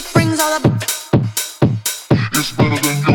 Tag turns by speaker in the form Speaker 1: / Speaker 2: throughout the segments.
Speaker 1: music brings all the. It's better than you.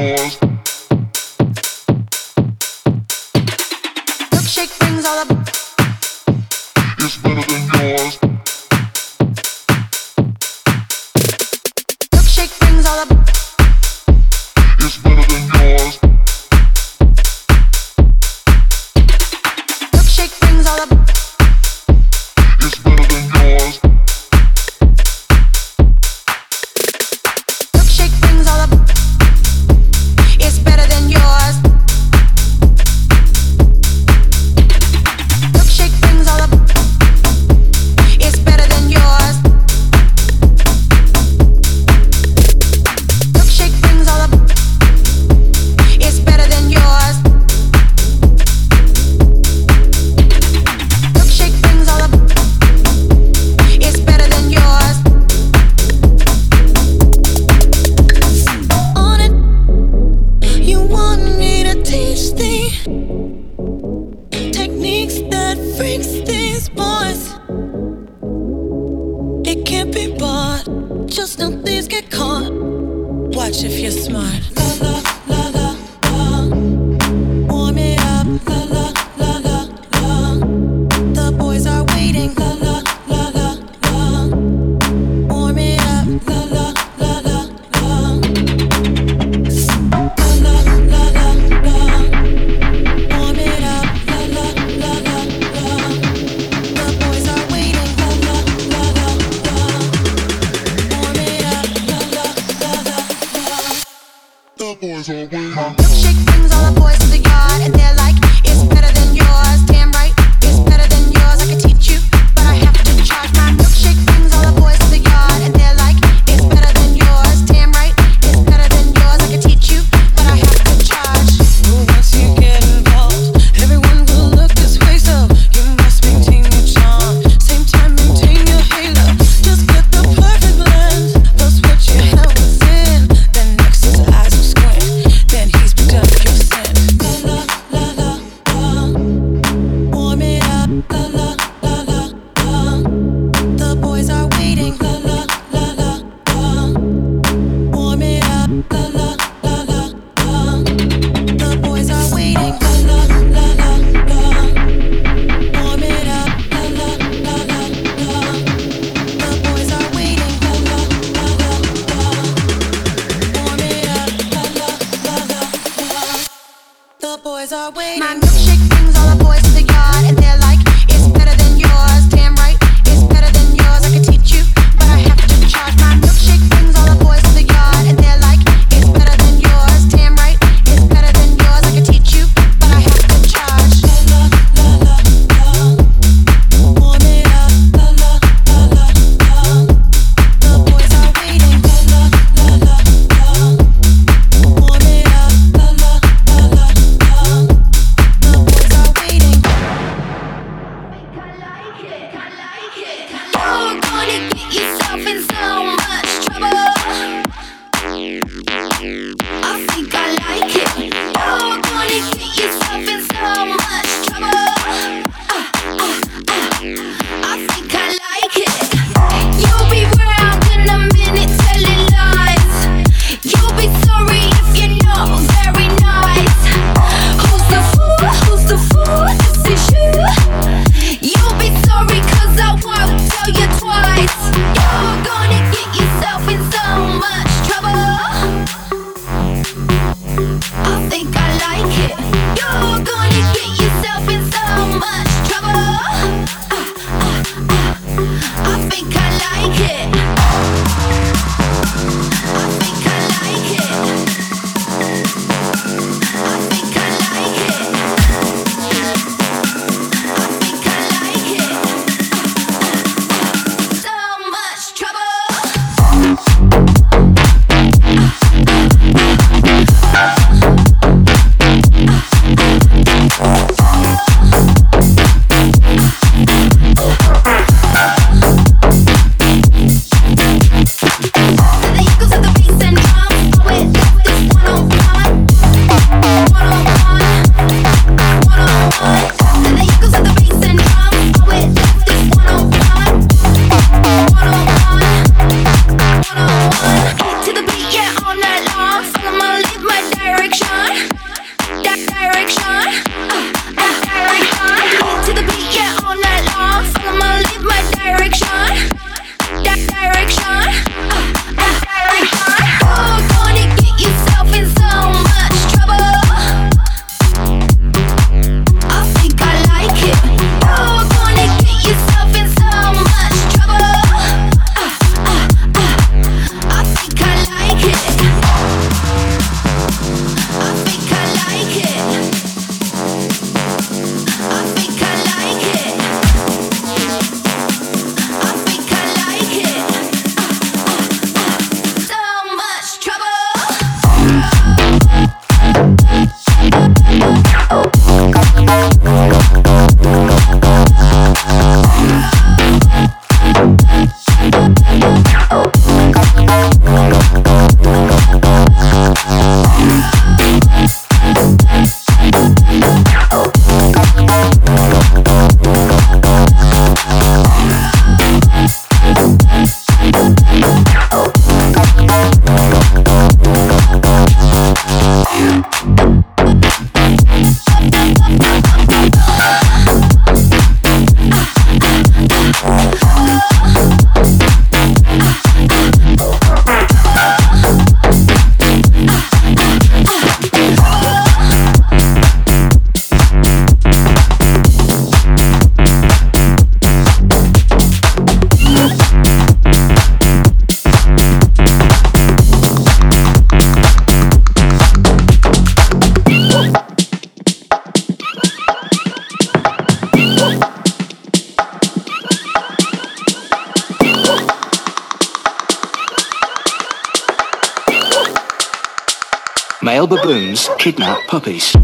Speaker 1: kidnap puppies.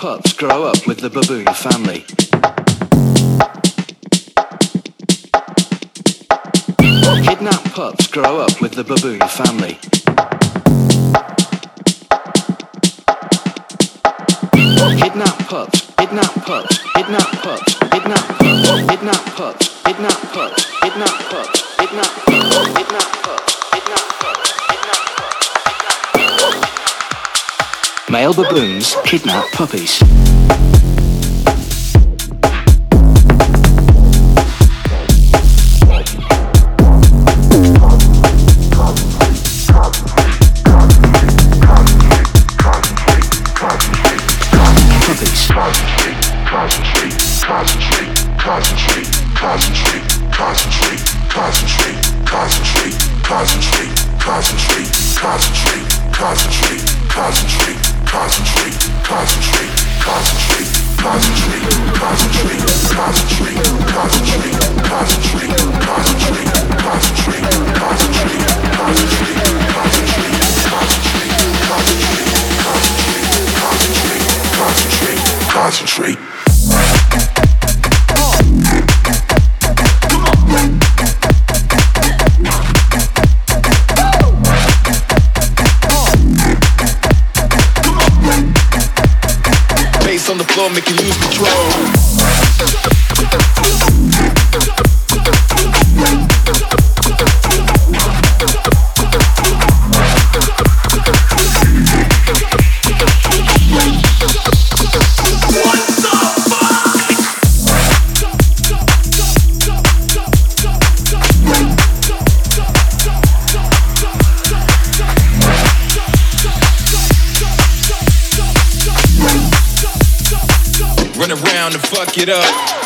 Speaker 1: Pups grow up with the baboon family. Kidnap pups grow up with the baboon family. Kidnap pups, kidnap pups, kidnap pups, kidnap pups, kidnap pups, kidnap pups, kidnap pups, kidnap pups, kidnap pups, kidnap pups, Male baboons kidnap puppies.
Speaker 2: Floor, make you it up.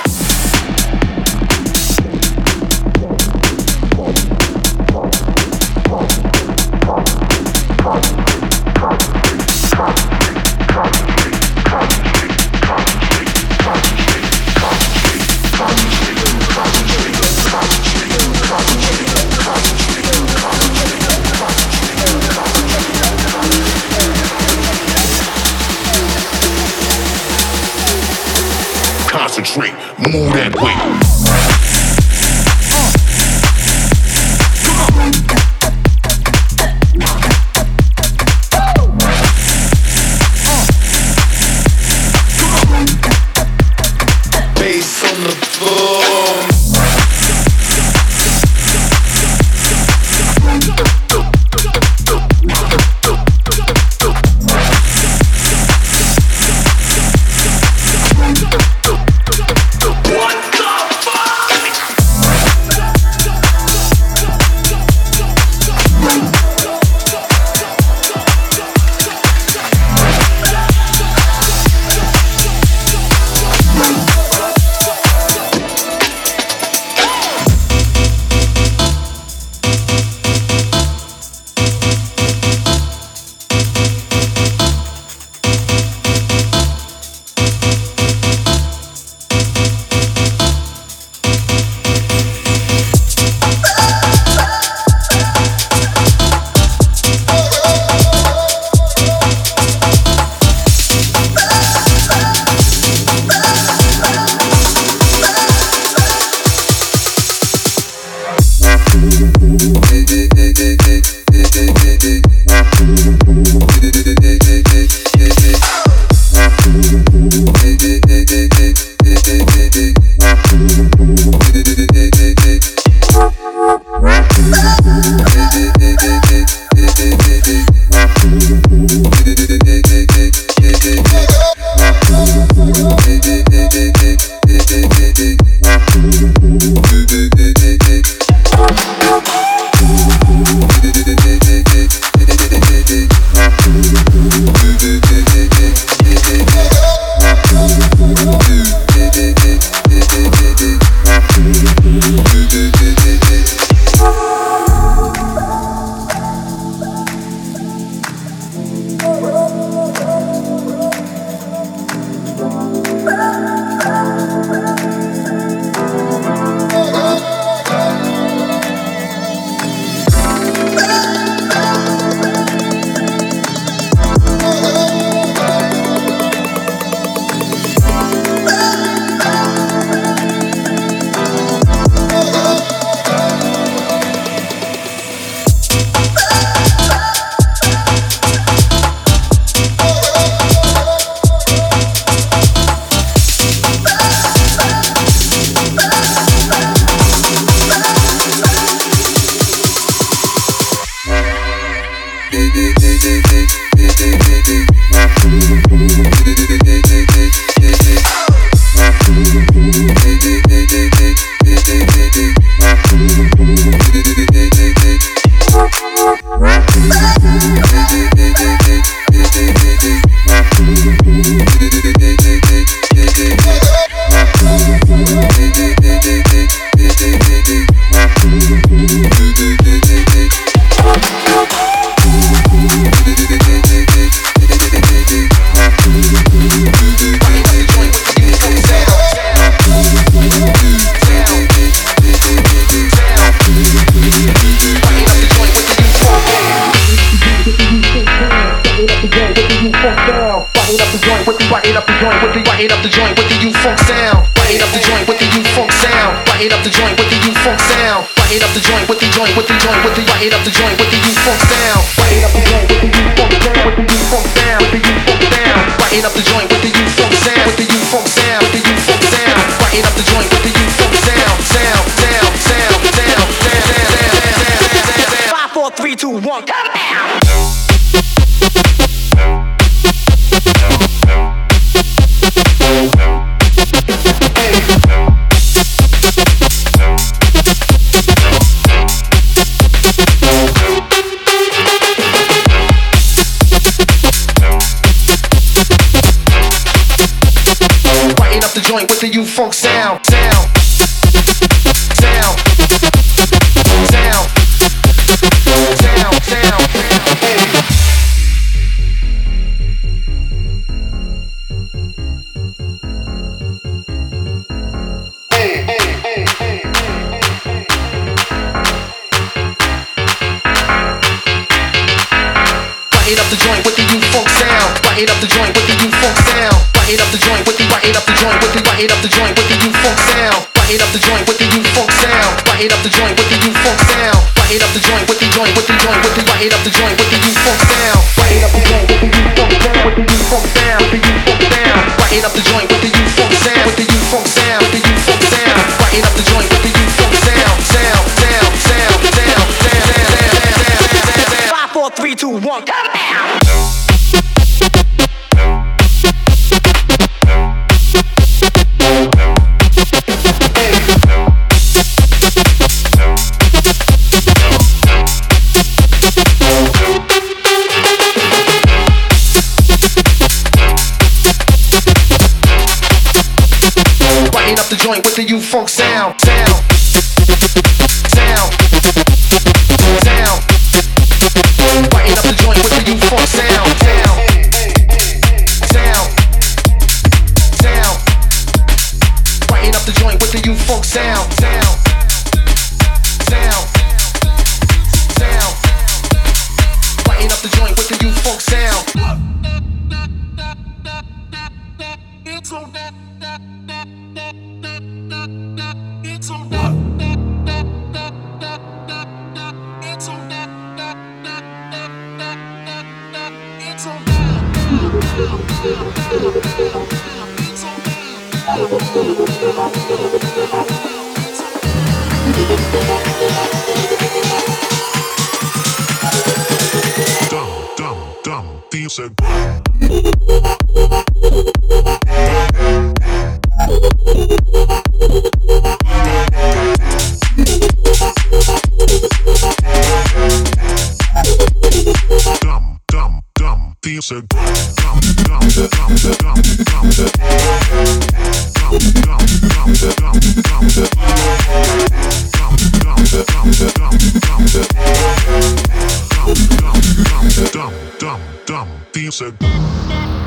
Speaker 3: Dumb, dumb, dumb. Dumb, dumb,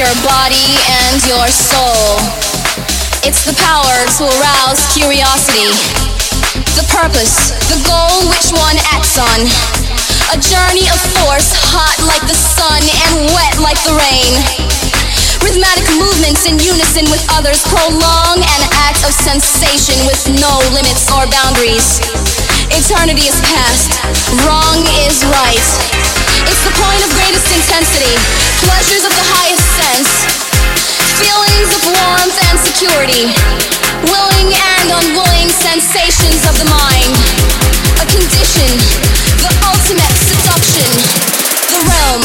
Speaker 4: your body, and your soul. It's the power to arouse curiosity, the purpose, the goal which one acts on. A journey of force, hot like the sun and wet like the rain. Rhythmic movements in unison with others prolong an act of sensation with no limits or boundaries. Eternity is past, wrong is right. It's the point of greatest intensity, pleasures of the highest sense, feelings of warmth and security, willing and unwilling sensations of the mind, a condition, the ultimate seduction, the realm.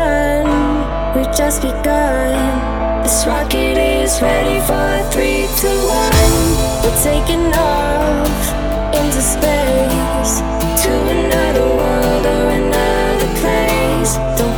Speaker 4: Sun.
Speaker 5: We've just begun. This rocket is ready for three, two, one. We're taking off into space to another world or another place. Don't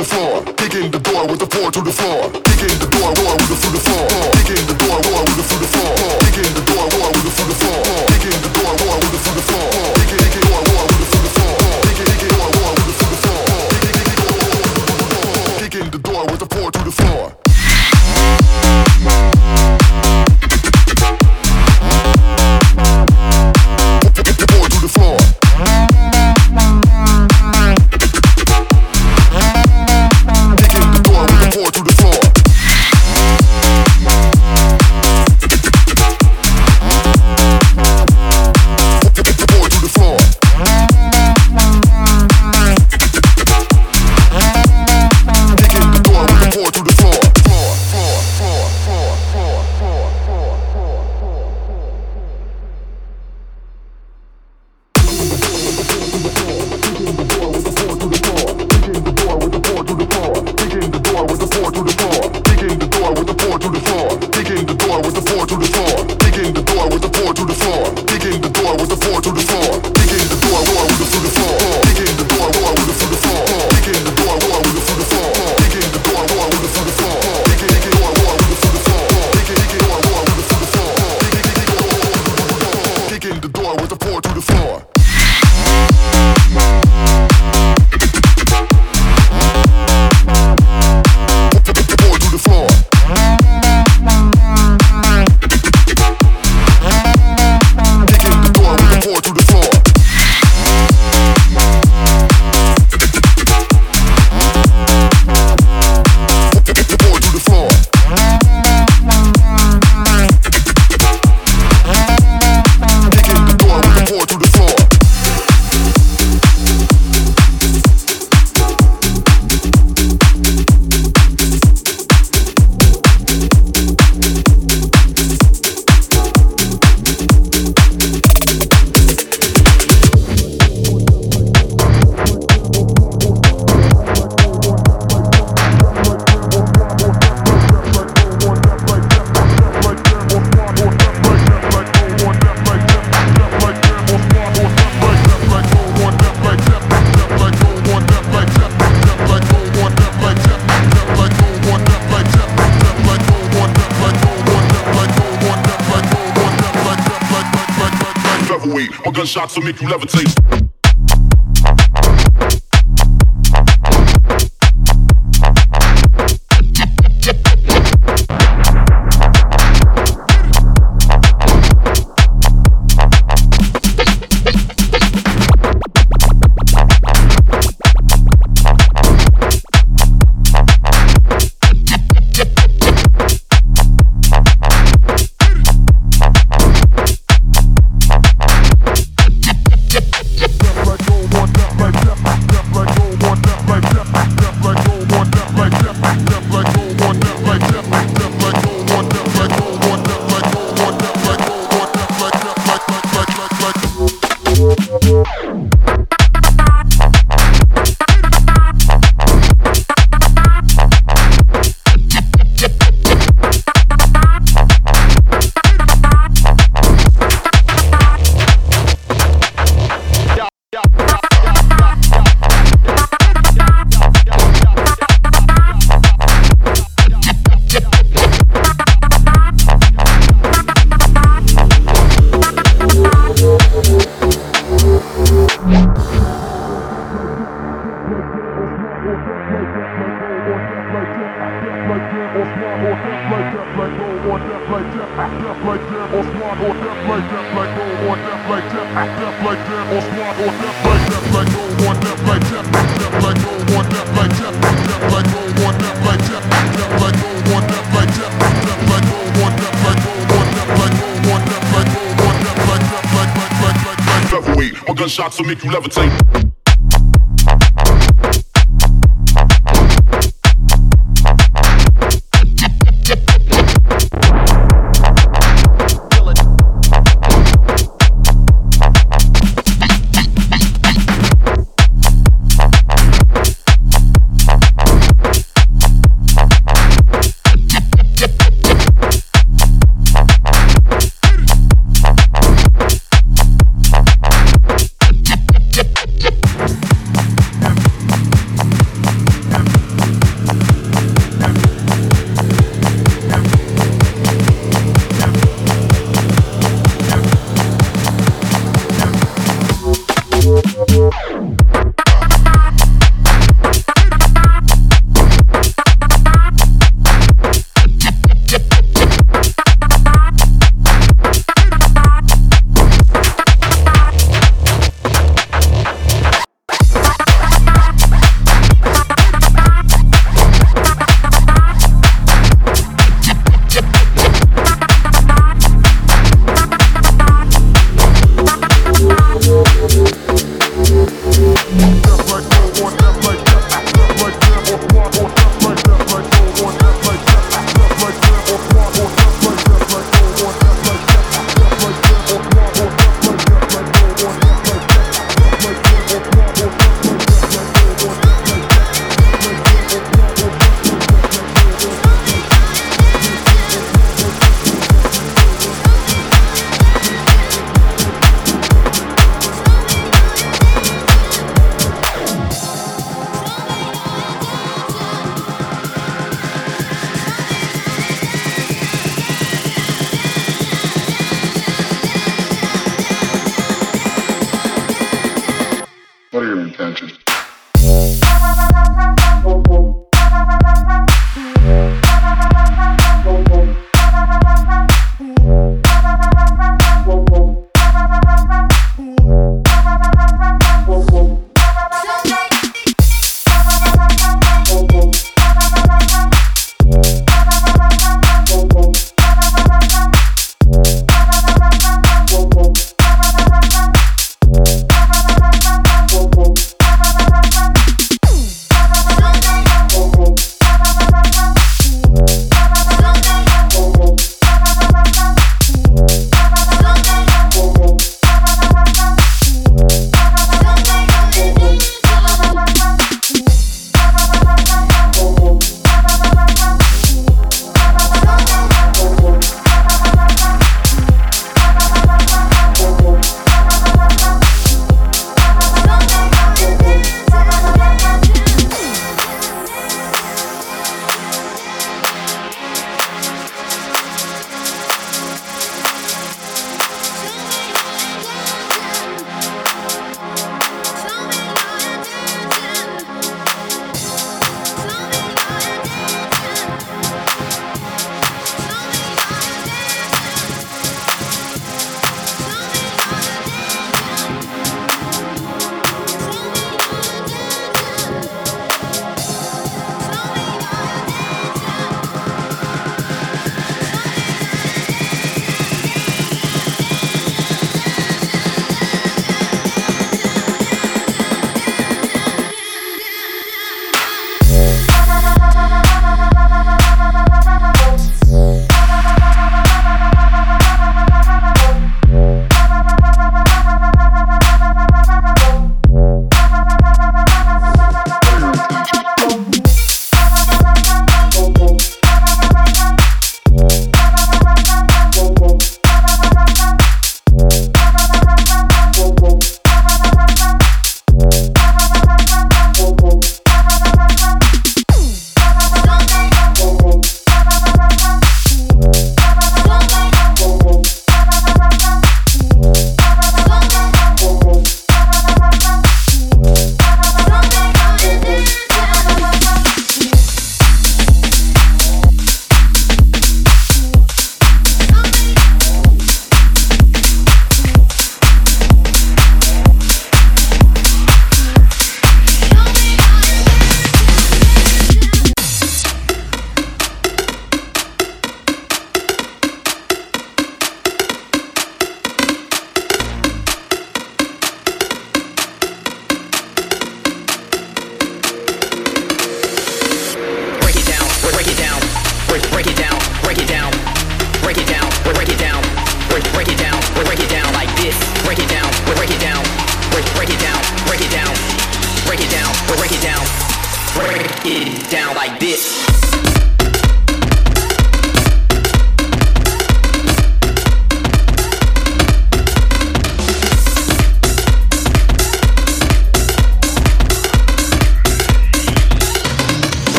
Speaker 5: the
Speaker 6: floor, kicking the door with the four to the floor. make you levitate.
Speaker 3: weight. My gunshots will make you levitate.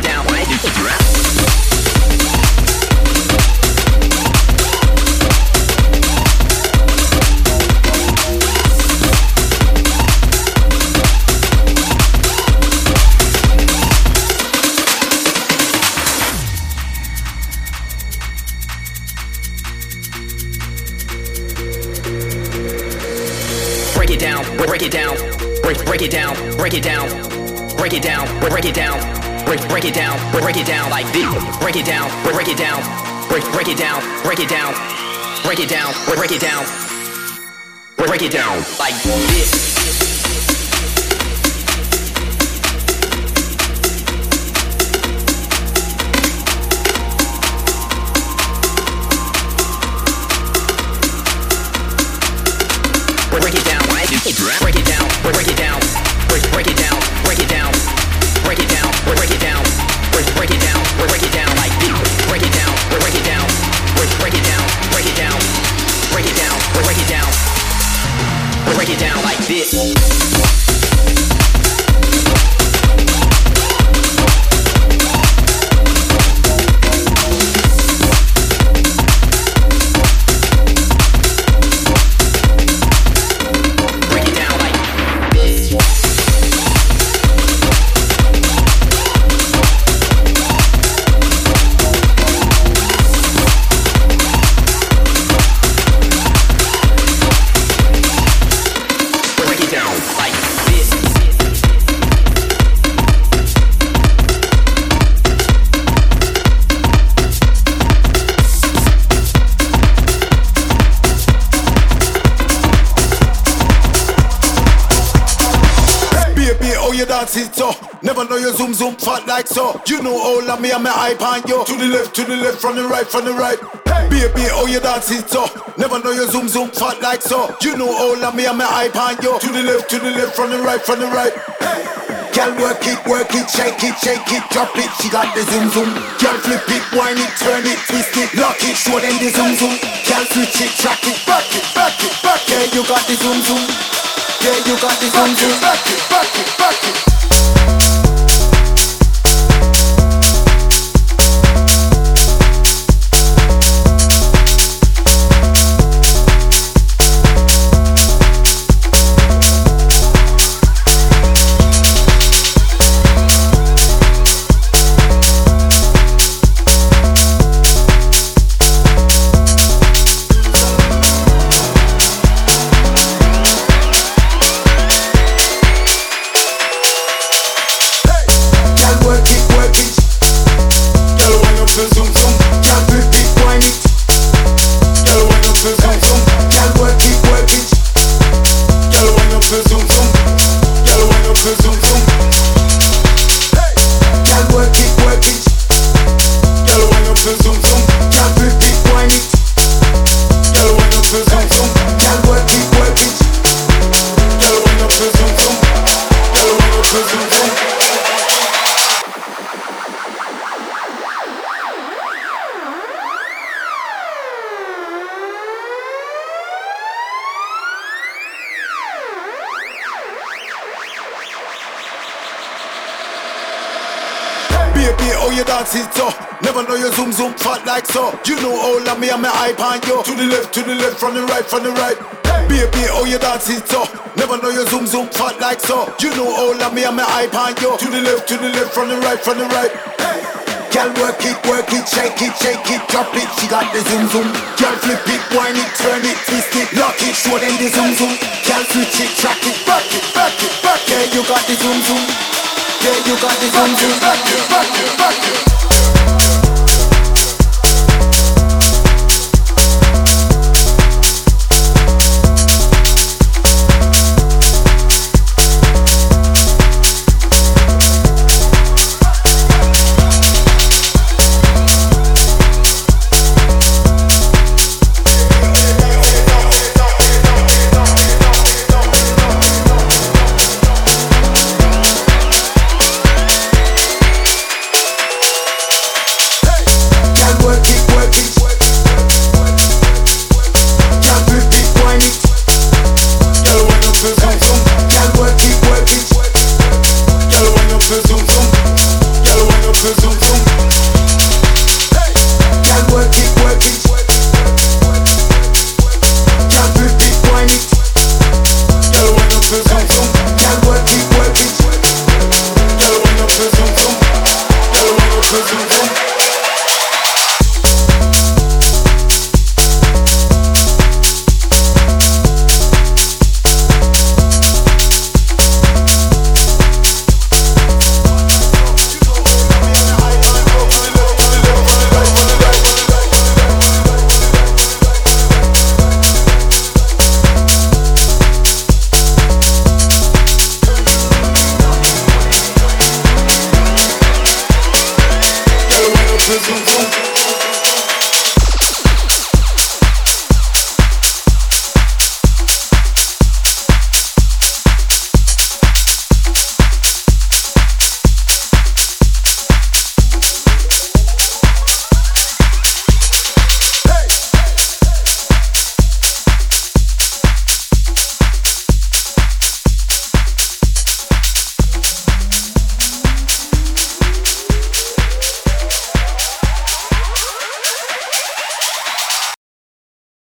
Speaker 3: down right into the ground. break
Speaker 6: it down,
Speaker 7: break it down,
Speaker 8: break it down. Like this. Zoom zoom fat like so. You know all of me and my hype on you. To the left, to the left, from the right, from the right. Hey. Baby, oh you dance it so. Never know you zoom zoom fat like so. You know all of me and my hype on you. To the left, to the left, from the right, from the right. Hey. Girl, work it, work it, shake it, shake it, drop it. She got the zoom zoom. Girl, flip it, wind it, turn it, twist it, lock it, show them the zoom zoom. Girl, switch it, track it, back it, back it, back it. Yeah, you got the zoom zoom. Yeah, you got the zoom zoom. Back it, back it, back it. From the right. From the right. Hey. Baby, oh you dance it so. Never know you zoom zoom fat like so. You know all of me and my hype on you. To the left, to the left, from the right, from the right. Girl, work it, work it, shake it, shake it, drop it. She got the zoom zoom. Girl, flip it, wind it, turn it, twist it, lock it, show them the zoom zoom. Girl, switch it, track it, back it, back it, back it. Yeah, you got the zoom zoom. Yeah, you got the zoom zoom. Back it, back it, back it.
Speaker 9: Zoom,